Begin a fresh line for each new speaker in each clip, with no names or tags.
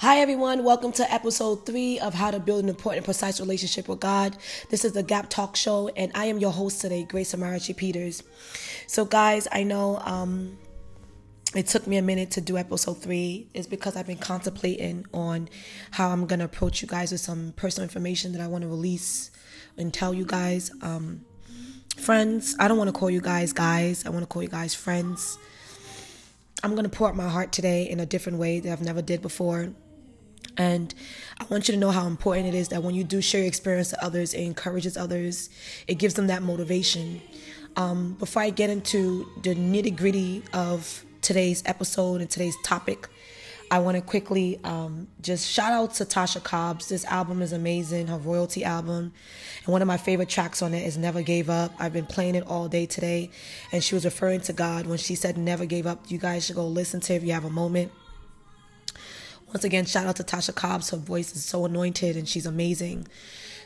Hi, everyone. Welcome to episode three of How to Build an Important Precise Relationship with God. This is the Gap Talk Show, and I am your host today, Grace Amarachi Peters. So, guys, I know um, it took me a minute to do episode three. It's because I've been contemplating on how I'm going to approach you guys with some personal information that I want to release and tell you guys. Um, friends, I don't want to call you guys guys, I want to call you guys friends. I'm going to pour out my heart today in a different way that I've never did before. And I want you to know how important it is that when you do share your experience to others, it encourages others, it gives them that motivation. Um, before I get into the nitty gritty of today's episode and today's topic, I want to quickly um, just shout out to Tasha Cobbs. This album is amazing, her royalty album. And one of my favorite tracks on it is Never Gave Up. I've been playing it all day today. And she was referring to God when she said Never Gave Up. You guys should go listen to it if you have a moment. Once again, shout out to Tasha Cobbs. Her voice is so anointed and she's amazing.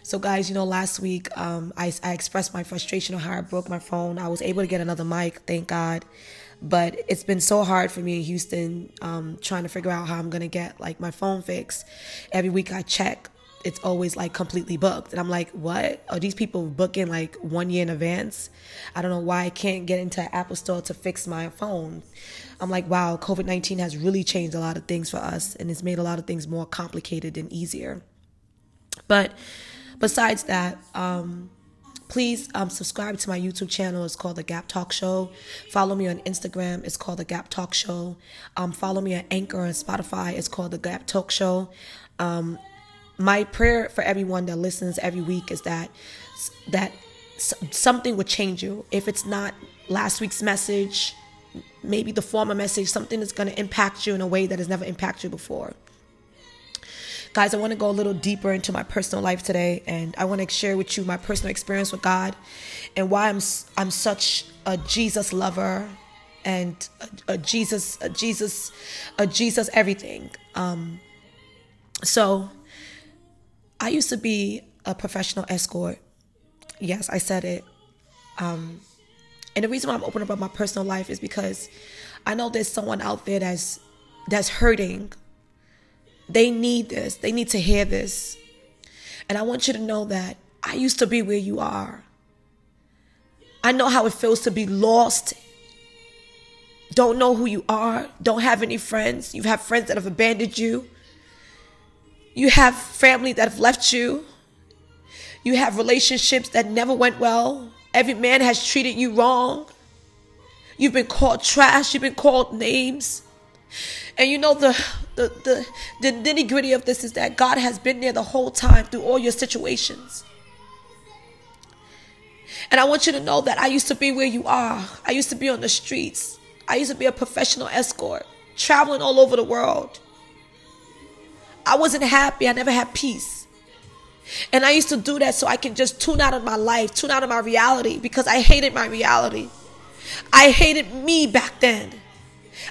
So, guys, you know, last week um, I, I expressed my frustration on how I broke my phone. I was able to get another mic, thank God. But it's been so hard for me in Houston um, trying to figure out how I'm going to get like my phone fixed. Every week I check, it's always like completely booked. And I'm like, what? Are these people booking like one year in advance? I don't know why I can't get into Apple Store to fix my phone. I'm like, wow, COVID 19 has really changed a lot of things for us and it's made a lot of things more complicated and easier. But besides that, um, please um, subscribe to my YouTube channel. It's called The Gap Talk Show. Follow me on Instagram. It's called The Gap Talk Show. Um, follow me on Anchor and Spotify. It's called The Gap Talk Show. Um, my prayer for everyone that listens every week is that that something would change you. If it's not last week's message, maybe the former message, something that's going to impact you in a way that has never impacted you before. Guys, I want to go a little deeper into my personal life today, and I want to share with you my personal experience with God and why I'm I'm such a Jesus lover and a, a Jesus a Jesus a Jesus everything. Um, so I used to be a professional escort. Yes, I said it. Um, and the reason why I'm open about my personal life is because I know there's someone out there that's that's hurting. They need this. They need to hear this. And I want you to know that I used to be where you are. I know how it feels to be lost. Don't know who you are. Don't have any friends. You have friends that have abandoned you. You have family that have left you. You have relationships that never went well. Every man has treated you wrong. You've been called trash. You've been called names. And you know the the the, the nitty gritty of this is that God has been there the whole time through all your situations. And I want you to know that I used to be where you are. I used to be on the streets. I used to be a professional escort, traveling all over the world. I wasn't happy. I never had peace. And I used to do that so I can just tune out of my life, tune out of my reality because I hated my reality. I hated me back then.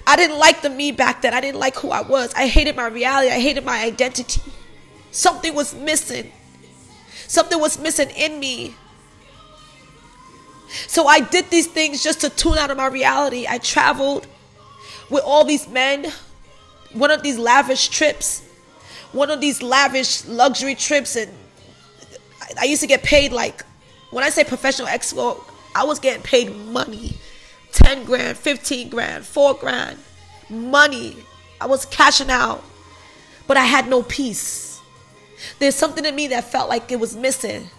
I didn't like the me back then. I didn't like who I was. I hated my reality. I hated my identity. Something was missing. Something was missing in me. So I did these things just to tune out of my reality. I traveled with all these men, one of these lavish trips one of these lavish luxury trips and I used to get paid like when I say professional escort, I was getting paid money. 10 grand, 15 grand, 4 grand. Money. I was cashing out. But I had no peace. There's something in me that felt like it was missing.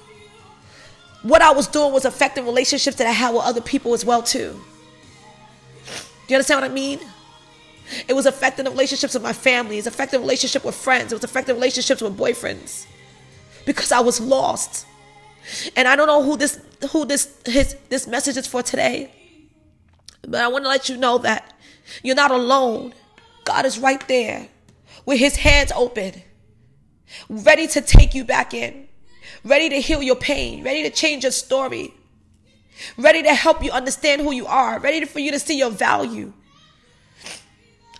What I was doing was affecting relationships that I had with other people as well too. Do you understand what I mean? It was affecting the relationships with my family. It's affecting relationship with friends. It was affecting relationships with boyfriends. Because I was lost. And I don't know who this who this his this message is for today. But I want to let you know that you're not alone. God is right there with his hands open, ready to take you back in, ready to heal your pain, ready to change your story, ready to help you understand who you are, ready for you to see your value,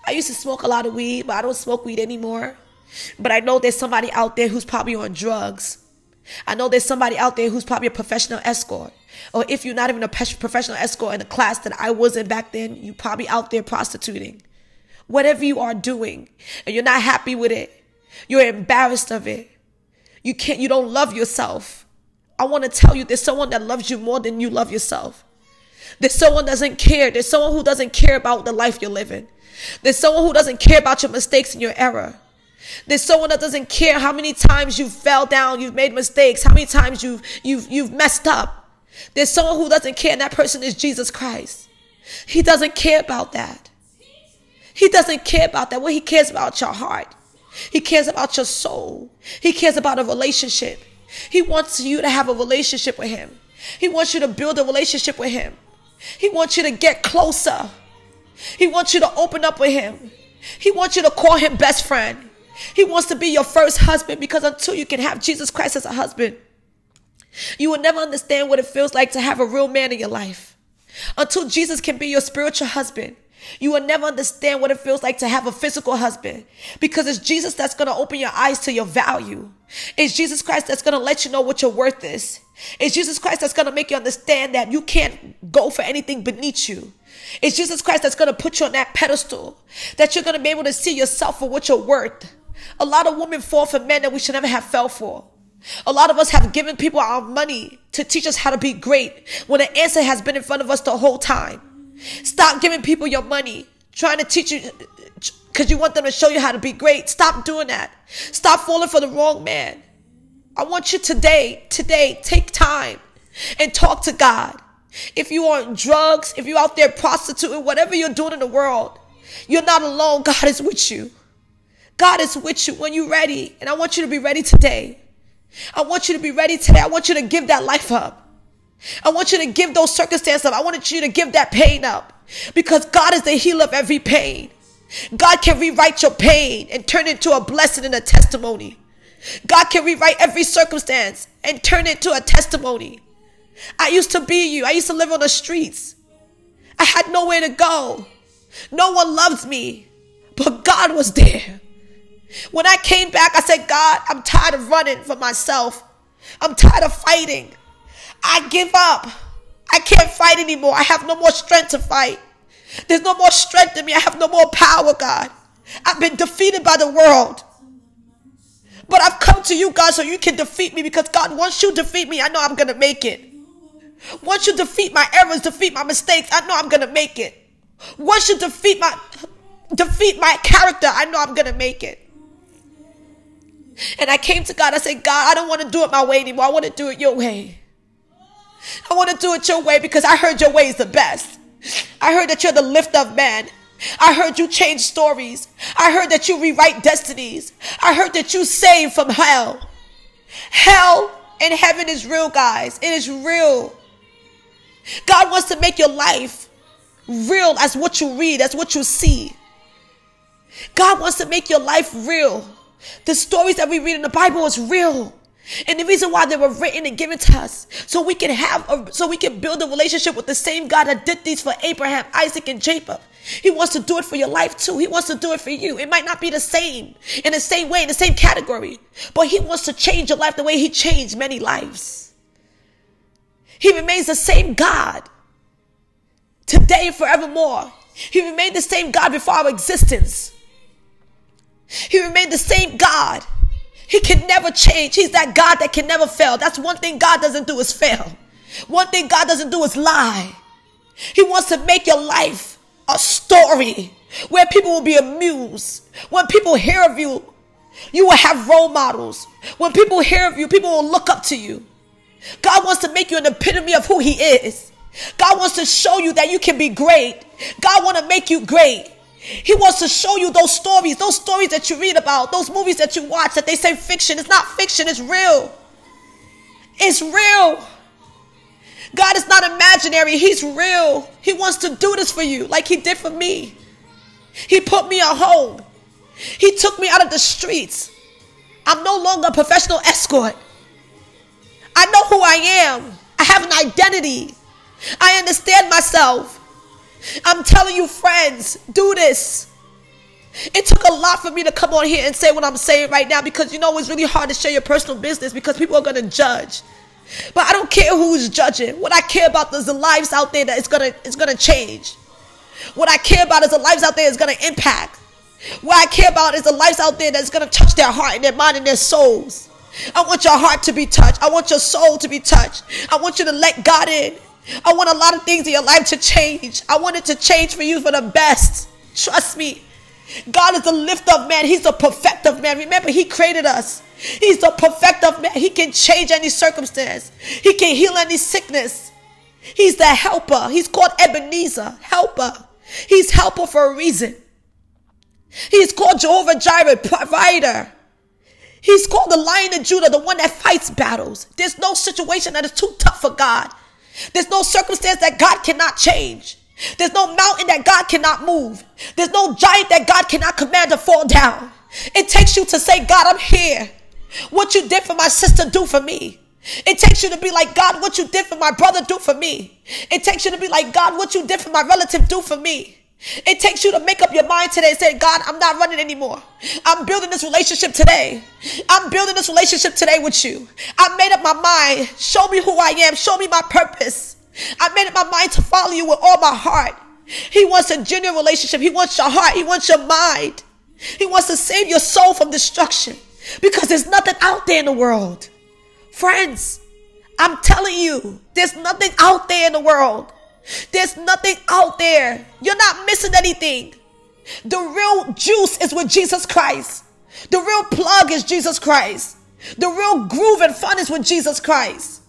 I used to smoke a lot of weed, but I don't smoke weed anymore. But I know there's somebody out there who's probably on drugs. I know there's somebody out there who's probably a professional escort. Or if you're not even a professional escort in a class that I was in back then, you're probably out there prostituting. whatever you are doing and you're not happy with it, you're embarrassed of it, you can't, you don't love yourself. I want to tell you there's someone that loves you more than you love yourself. There's someone doesn't care. There's someone who doesn't care about the life you're living. There's someone who doesn't care about your mistakes and your error. There's someone that doesn't care how many times you fell down, you've made mistakes, how many times you've you've you've messed up. There's someone who doesn't care, and that person is Jesus Christ. He doesn't care about that. He doesn't care about that. What he cares about your heart. He cares about your soul. He cares about a relationship. He wants you to have a relationship with him. He wants you to build a relationship with him. He wants you to get closer. He wants you to open up with him. He wants you to call him best friend. He wants to be your first husband because until you can have Jesus Christ as a husband, you will never understand what it feels like to have a real man in your life. Until Jesus can be your spiritual husband, you will never understand what it feels like to have a physical husband because it's Jesus that's going to open your eyes to your value. It's Jesus Christ that's going to let you know what your worth is. It's Jesus Christ that's going to make you understand that you can't go for anything beneath you. It's Jesus Christ that's going to put you on that pedestal, that you're going to be able to see yourself for what you're worth. A lot of women fall for men that we should never have fell for. A lot of us have given people our money to teach us how to be great when the answer has been in front of us the whole time. Stop giving people your money, trying to teach you because you want them to show you how to be great. Stop doing that. Stop falling for the wrong man. I want you today, today, take time and talk to God. If you are on drugs, if you're out there prostituting, whatever you're doing in the world, you're not alone. God is with you. God is with you when you're ready. And I want you to be ready today. I want you to be ready today. I want you to give that life up. I want you to give those circumstances up. I want you to give that pain up because God is the healer of every pain. God can rewrite your pain and turn it into a blessing and a testimony. God can rewrite every circumstance and turn it into a testimony. I used to be you. I used to live on the streets. I had nowhere to go. No one loved me, but God was there. When I came back, I said, God, I'm tired of running for myself. I'm tired of fighting. I give up. I can't fight anymore. I have no more strength to fight. There's no more strength in me. I have no more power, God. I've been defeated by the world. But I've come to you, God, so you can defeat me because God, once you defeat me, I know I'm going to make it. Once you defeat my errors, defeat my mistakes, I know I'm to make it. Once you defeat my defeat my character, I know I'm to make it. And I came to God. I said, God, I don't want to do it my way anymore. I want to do it your way. I want to do it your way because I heard your way is the best. I heard that you're the lift of man. I heard you change stories. I heard that you rewrite destinies. I heard that you save from hell. Hell and heaven is real, guys. It is real. God wants to make your life real as what you read, as what you see. God wants to make your life real. The stories that we read in the Bible is real. And the reason why they were written and given to us, so we can have, a, so we can build a relationship with the same God that did these for Abraham, Isaac, and Jacob. He wants to do it for your life too. He wants to do it for you. It might not be the same, in the same way, in the same category, but He wants to change your life the way He changed many lives. He remains the same God today and forevermore. He remained the same God before our existence. He remained the same God. He can never change. He's that God that can never fail. That's one thing God doesn't do is fail. One thing God doesn't do is lie. He wants to make your life a story where people will be amused. When people hear of you, you will have role models. When people hear of you, people will look up to you. God wants to make you an epitome of who He is. God wants to show you that you can be great. God wants to make you great. He wants to show you those stories, those stories that you read about, those movies that you watch that they say fiction. It's not fiction, it's real. It's real. God is not imaginary, He's real. He wants to do this for you like He did for me. He put me a home, He took me out of the streets. I'm no longer a professional escort. I know who I am, I have an identity, I understand myself. I'm telling you, friends, do this. It took a lot for me to come on here and say what I'm saying right now because you know it's really hard to share your personal business because people are going to judge. But I don't care who's judging. What I care about is the lives out there that it's gonna it's gonna change. What I care about is the lives out there is going to impact. What I care about is the lives out there that's going to touch their heart and their mind and their souls. I want your heart to be touched. I want your soul to be touched. I want you to let God in. I want a lot of things in your life to change. I want it to change for you for the best. Trust me. God is the lift of man. He's the perfect of man. Remember, He created us. He's the perfect of man. He can change any circumstance. He can heal any sickness. He's the helper. He's called Ebenezer, helper. He's helper for a reason. He's called Jehovah Jireh, provider. He's called the Lion of Judah, the one that fights battles. There's no situation that is too tough for God. There's no circumstance that God cannot change. There's no mountain that God cannot move. There's no giant that God cannot command to fall down. It takes you to say, God, I'm here. What you did for my sister, do for me. It takes you to be like, God, what you did for my brother, do for me. It takes you to be like, God, what you did for my relative, do for me. It takes you to make up your mind today and say, God, I'm not running anymore. I'm building this relationship today. I'm building this relationship today with you. I made up my mind. Show me who I am. Show me my purpose. I made up my mind to follow you with all my heart. He wants a genuine relationship. He wants your heart. He wants your mind. He wants to save your soul from destruction because there's nothing out there in the world. Friends, I'm telling you, there's nothing out there in the world. There's nothing out there. You're not missing anything. The real juice is with Jesus Christ. The real plug is Jesus Christ. The real groove and fun is with Jesus Christ.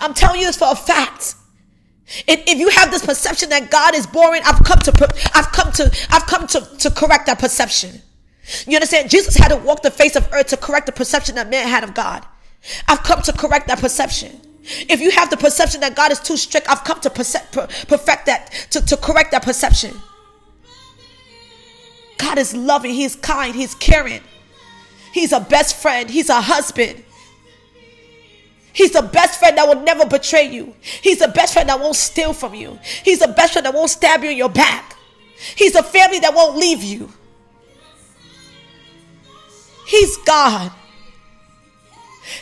I'm telling you this for a fact. If, if you have this perception that God is boring, I've come to I've come to I've come to, to correct that perception. You understand? Jesus had to walk the face of earth to correct the perception that man had of God. I've come to correct that perception. If you have the perception that God is too strict, I've come to perfect that, to, to correct that perception. God is loving, He's kind, He's caring. He's a best friend, He's a husband. He's the best friend that will never betray you. He's the best friend that won't steal from you. He's the best friend that won't stab you in your back. He's a family that won't leave you. He's God.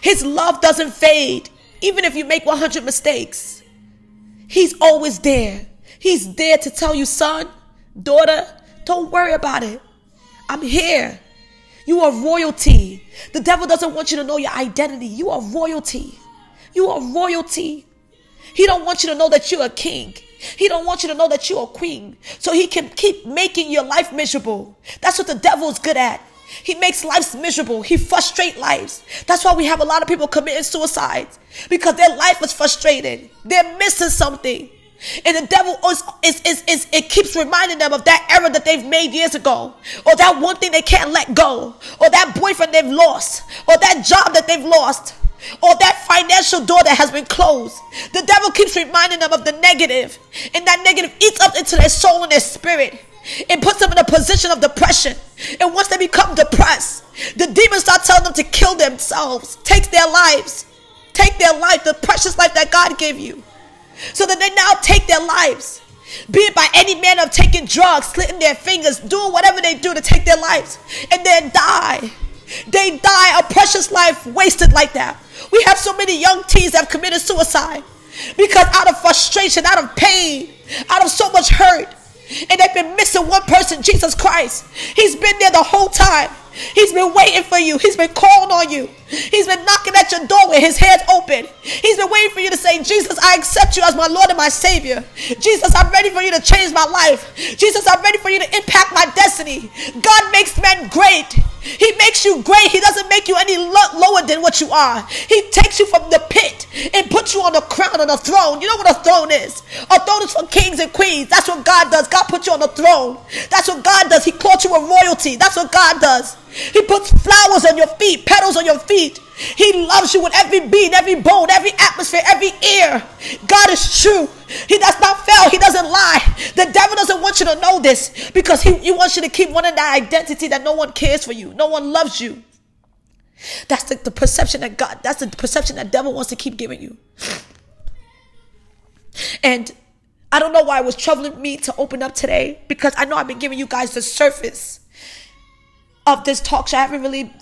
His love doesn't fade, even if you make 100 mistakes. He's always there. He's there to tell you, son, daughter, don't worry about it. I'm here. You are royalty. The devil doesn't want you to know your identity. You are royalty. You are royalty. He don't want you to know that you're king. He don't want you to know that you're queen. So he can keep making your life miserable. That's what the devil's good at. He makes lives miserable. He frustrates lives. That's why we have a lot of people committing suicide because their life is frustrated. They're missing something. And the devil is, is, is, is, it keeps reminding them of that error that they've made years ago, or that one thing they can't let go, or that boyfriend they've lost, or that job that they've lost, or that financial door that has been closed. The devil keeps reminding them of the negative, and that negative eats up into their soul and their spirit. It puts them in a position of depression. And once they become depressed, the demons start telling them to kill themselves, take their lives, take their life, the precious life that God gave you. So that they now take their lives, be it by any manner of taking drugs, slitting their fingers, doing whatever they do to take their lives, and then die. They die a precious life wasted like that. We have so many young teens that have committed suicide because out of frustration, out of pain, out of so much hurt, and they've been missing one person, Jesus Christ. He's been there the whole time. He's been waiting for you. He's been calling on you. He's been knocking at your door with his hands open. He's been waiting for you to say, Jesus, I accept you as my Lord and my Savior. Jesus, I'm ready for you to change my life. Jesus, I'm ready for you to impact my destiny. God makes men great. He makes you great. He doesn't make you any lo- lower than what you are. He takes you from the pit and puts you on the crown on a throne. You know what a throne is? A throne is for kings and queens. That's what God does. God put you on the throne. That's what God does. He called you a royalty. That's what God does. He puts flowers on your feet, petals on your feet. He loves you with every beat, every bone, every atmosphere, every ear. God is true. He does not fail. He doesn't lie. The devil doesn't want you to know this because he, he wants you to keep wanting that identity that no one cares for you, no one loves you. That's the, the perception that God, that's the perception that devil wants to keep giving you. And I don't know why it was troubling me to open up today because I know I've been giving you guys the surface of this talk show. I haven't really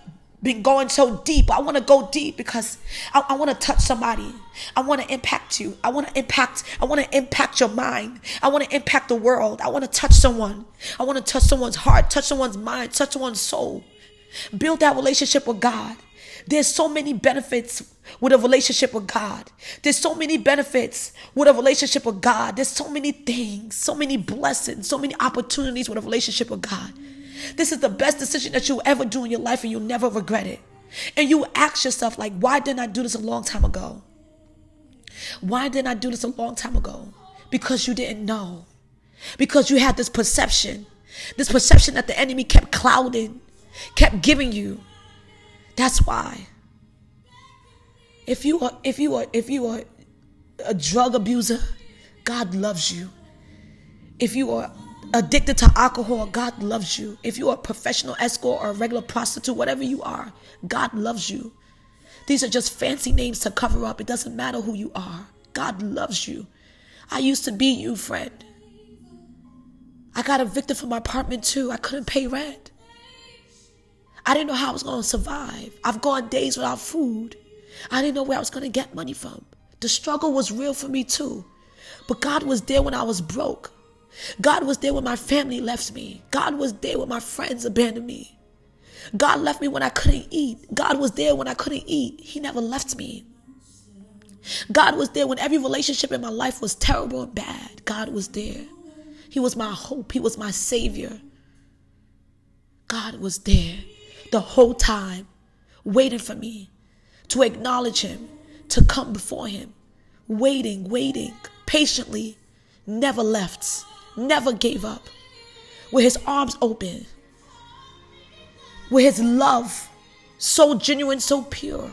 been going so deep. I want to go deep because I, I want to touch somebody. I want to impact you. I want to impact. I want to impact your mind. I want to impact the world. I want to touch someone. I want to touch someone's heart, touch someone's mind, touch someone's soul. Build that relationship with God. There's so many benefits with a relationship with God. There's so many benefits with a relationship with God. There's so many things, so many blessings, so many opportunities with a relationship with God. This is the best decision that you'll ever do in your life and you'll never regret it. And you ask yourself, like, why didn't I do this a long time ago? Why didn't I do this a long time ago? Because you didn't know. Because you had this perception, this perception that the enemy kept clouding, kept giving you. That's why. If you are if you are if you are a drug abuser, God loves you. If you are addicted to alcohol, God loves you. If you're a professional escort or a regular prostitute, whatever you are, God loves you. These are just fancy names to cover up. It doesn't matter who you are. God loves you. I used to be you, friend. I got evicted from my apartment too. I couldn't pay rent. I didn't know how I was going to survive. I've gone days without food. I didn't know where I was going to get money from. The struggle was real for me too. But God was there when I was broke. God was there when my family left me. God was there when my friends abandoned me. God left me when I couldn't eat. God was there when I couldn't eat. He never left me. God was there when every relationship in my life was terrible and bad. God was there. He was my hope. He was my savior. God was there the whole time, waiting for me to acknowledge Him, to come before Him, waiting, waiting, patiently, never left never gave up, with his arms open, with his love so genuine, so pure.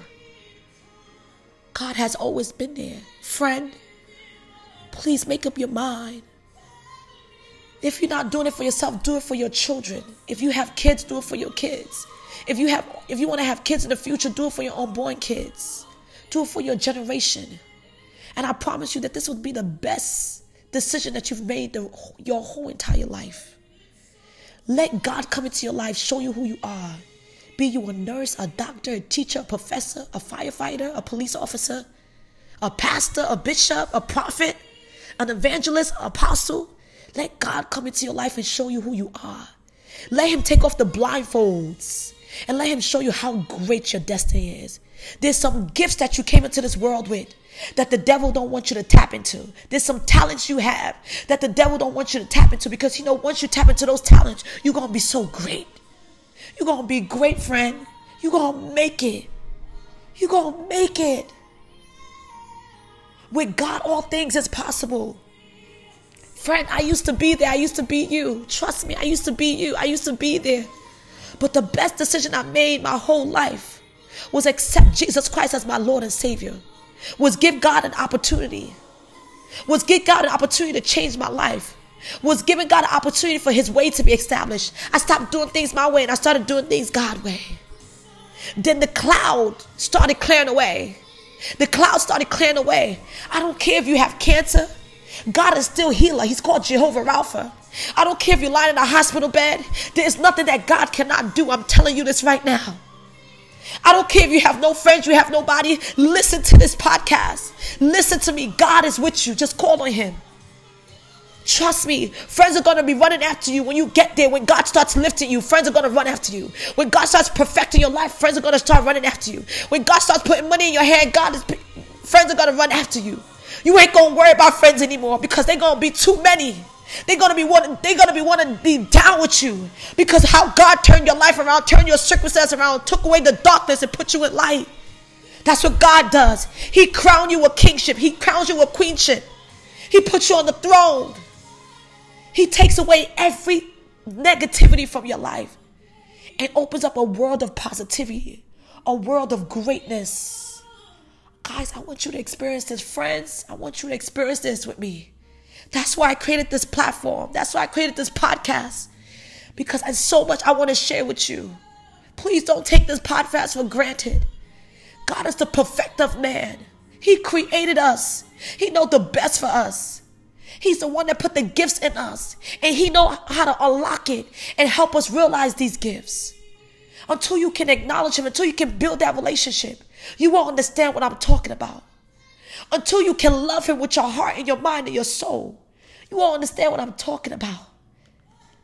God has always been there. Friend, please make up your mind. If you're not doing it for yourself, do it for your children. If you have kids, do it for your kids. If you have if you want to have kids in the future, do it for your unborn kids. Do it for your generation. And I promise you that this would be the best decision that you've made the, your whole entire life. Let God come into your life, show you who you are. Be you a nurse, a doctor, a teacher, a professor, a firefighter, a police officer, a pastor, a bishop, a prophet, an evangelist, an apostle. Let God come into your life and show you who you are. Let Him take off the blindfolds and let Him show you how great your destiny is. There's some gifts that you came into this world with that the devil don't want you to tap into. There's some talents you have that the devil don't want you to tap into because you know once you tap into those talents, you're going to be so great. You're going to be great, friend. You're going to make it. You're going to make it. With God, all things is possible. Friend, I used to be there. I used to be you. Trust me, I used to be you. I used to be there. But the best decision I made my whole life was accept Jesus Christ as my Lord and Savior was give God an opportunity, was give God an opportunity to change my life, was giving God an opportunity for his way to be established. I stopped doing things my way and I started doing things God way. Then the cloud started clearing away. The cloud started clearing away. I don't care if you have cancer. God is still healer. He's called Jehovah Rapha. I don't care if you're lying in a hospital bed. There's nothing that God cannot do. I'm telling you this right now. I don't care if you have no friends, you have nobody. Listen to this podcast. Listen to me. God is with you. Just call on Him. Trust me, friends are gonna be running after you when you get there. When God starts lifting you, friends are gonna run after you. When God starts perfecting your life, friends are gonna start running after you. When God starts putting money in your hand, God is friends are gonna run after you. You ain't gonna worry about friends anymore because they're gonna be too many. They're gonna be wanting, they're gonna be wanting to be down with you because how God turned your life around, turned your circumstances around, took away the darkness and put you in light. That's what God does. He crowned you with kingship, He crowns you with queenship, He puts you on the throne. He takes away every negativity from your life and opens up a world of positivity, a world of greatness. Guys, I want you to experience this, friends. I want you to experience this with me. That's why I created this platform. That's why I created this podcast. Because there's so much I want to share with you. Please don't take this podcast for granted. God is the perfect of man. He created us. He knows the best for us. He's the one that put the gifts in us. And he know how to unlock it and help us realize these gifts. until you can acknowledge Him, until you can build that relationship, you won't understand what I'm talking about. Until you can love Him with your heart and your mind and your soul, you won't understand what I'm talking about.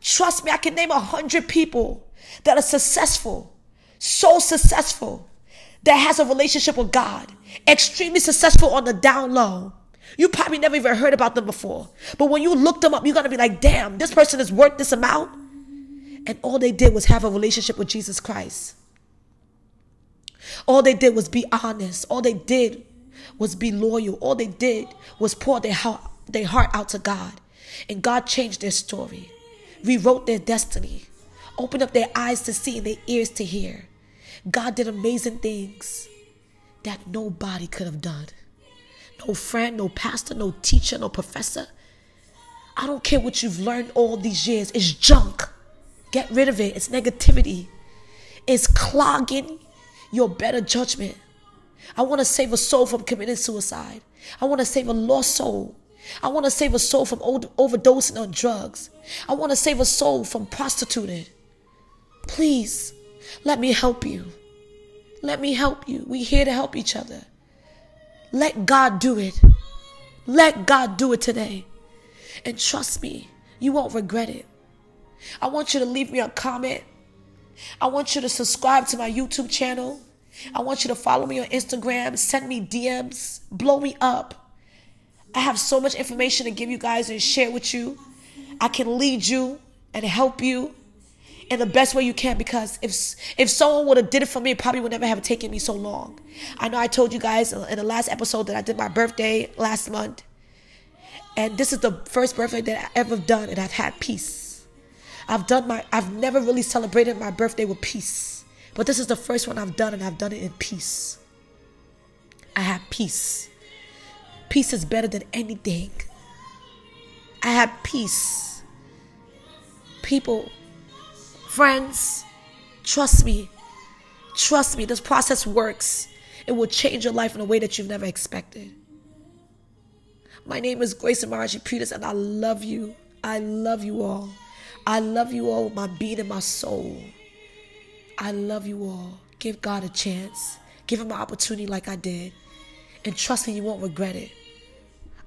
Trust me, I can name a hundred people that are successful, so successful, that has a relationship with God, extremely successful on the down low. You probably never even heard about them before. But when you look them up, you're going to be like, damn, this person is worth this amount. And all they did was have a relationship with Jesus Christ. All they did was be honest. All they did was be loyal. All they did was pour their heart, their heart out to God. And God changed their story, rewrote their destiny, opened up their eyes to see and their ears to hear. God did amazing things that nobody could have done. No friend, no pastor, no teacher, no professor. I don't care what you've learned all these years. It's junk. Get rid of it. It's negativity. It's clogging your better judgment. I want to save a soul from committing suicide. I want to save a lost soul. I want to save a soul from overdosing on drugs. I want to save a soul from prostituting. Please, let me help you. Let me help you. We're here to help each other. Let God do it. Let God do it today. And trust me, you won't regret it. I want you to leave me a comment. I want you to subscribe to my YouTube channel. I want you to follow me on Instagram, send me DMs, blow me up. I have so much information to give you guys and share with you. I can lead you and help you in the best way you can because if if someone would have did it for me, it probably would never have taken me so long. I know I told you guys in the last episode that I did my birthday last month. And this is the first birthday that I ever done and I've had peace. I've done my I've never really celebrated my birthday with peace. But this is the first one I've done and I've done it in peace. I have peace. Peace is better than anything. I have peace. People Friends, trust me. Trust me, this process works. It will change your life in a way that you've never expected. My name is Grace Amarachi Peters, and I love you. I love you all. I love you all with my being and my soul. I love you all. Give God a chance. Give him an opportunity like I did. And trust me, you won't regret it.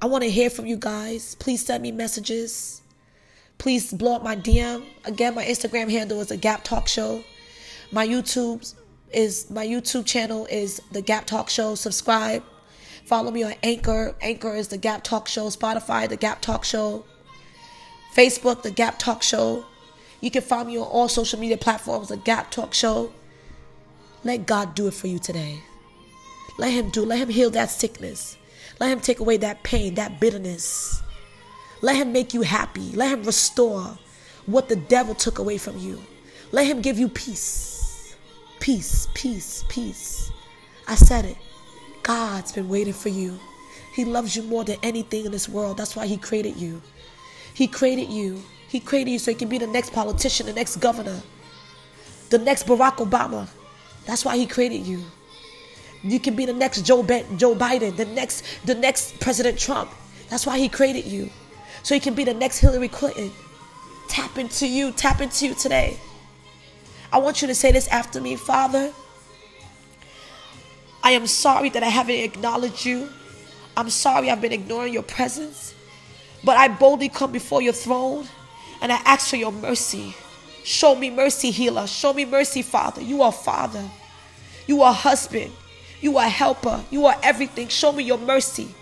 I want to hear from you guys. Please send me messages. Please blow up my DM. Again, my Instagram handle is the Gap Talk Show. My YouTube is my YouTube channel is the Gap Talk Show. Subscribe. Follow me on Anchor. Anchor is the Gap Talk Show. Spotify, the Gap Talk Show. Facebook, the Gap Talk Show. You can find me on all social media platforms, the Gap Talk Show. Let God do it for you today. Let Him do. Let Him heal that sickness. Let Him take away that pain, that bitterness. Let Him make you happy. Let Him restore what the devil took away from you. Let Him give you peace. Peace, peace, peace. I said it. God's been waiting for you. He loves you more than anything in this world. That's why He created you. He created you. He created you so you can be the next politician, the next governor, the next Barack Obama. That's why He created you. You can be the next Joe, Joe Biden, the next, the next President Trump. That's why He created you so you can be the next Hillary Clinton. Tap into you, tap into you today. I want you to say this after me Father, I am sorry that I haven't acknowledged you. I'm sorry I've been ignoring your presence. But I boldly come before your throne and I ask for your mercy. Show me mercy, healer. Show me mercy, Father. You are Father. You are husband. You are helper. You are everything. Show me your mercy.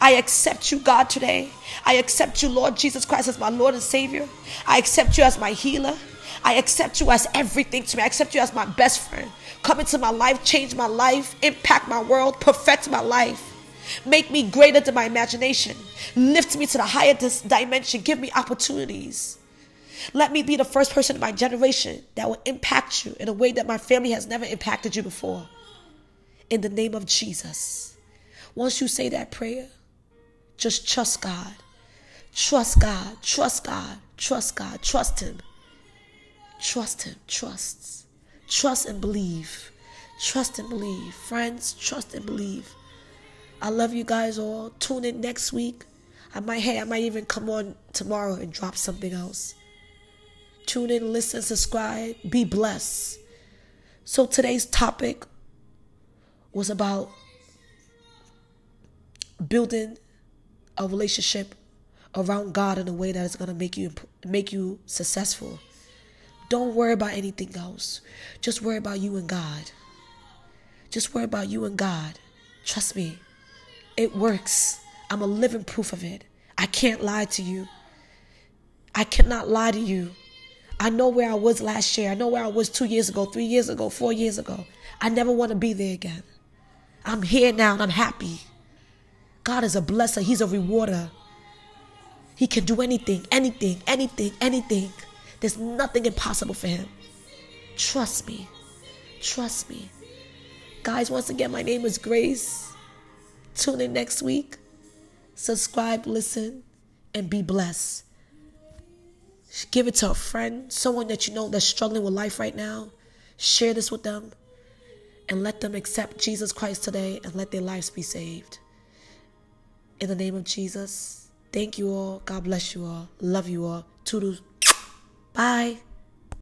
I accept you, God, today. I accept you, Lord Jesus Christ, as my Lord and Savior. I accept you as my healer. I accept you as everything to me. I accept you as my best friend. Come into my life, change my life, impact my world, perfect my life. Make me greater than my imagination. Lift me to the higher dimension. Give me opportunities. Let me be the first person in my generation that will impact you in a way that my family has never impacted you before. In the name of Jesus. Once you say that prayer, just trust God. Trust God. Trust God. Trust God. Trust Him. Trust Him. Trust. Trust and believe. Trust and believe. Friends, trust and believe. I love you guys all. Tune in next week. I might, hey, I might even come on tomorrow and drop something else. Tune in, listen, subscribe. Be blessed. So today's topic was about building a relationship around God in a way that is going to make you make you successful. Don't worry about anything else. Just worry about you and God. Just worry about you and God. Trust me. It works. I'm a living proof of it. I can't lie to you. I cannot lie to you. I know where I was last year. I know where I was two years ago, three years ago, four years ago. I never want to be there again. I'm here now and I'm happy. God is a blesser, He's a rewarder. He can do anything, anything, anything, anything. There's nothing impossible for Him. Trust me. Trust me. Guys, once again, my name is Grace. Tune in next week. Subscribe, listen, and be blessed. Give it to a friend, someone that you know that's struggling with life right now. Share this with them and let them accept Jesus Christ today and let their lives be saved. In the name of Jesus, thank you all. God bless you all. Love you all. Toodles. Bye.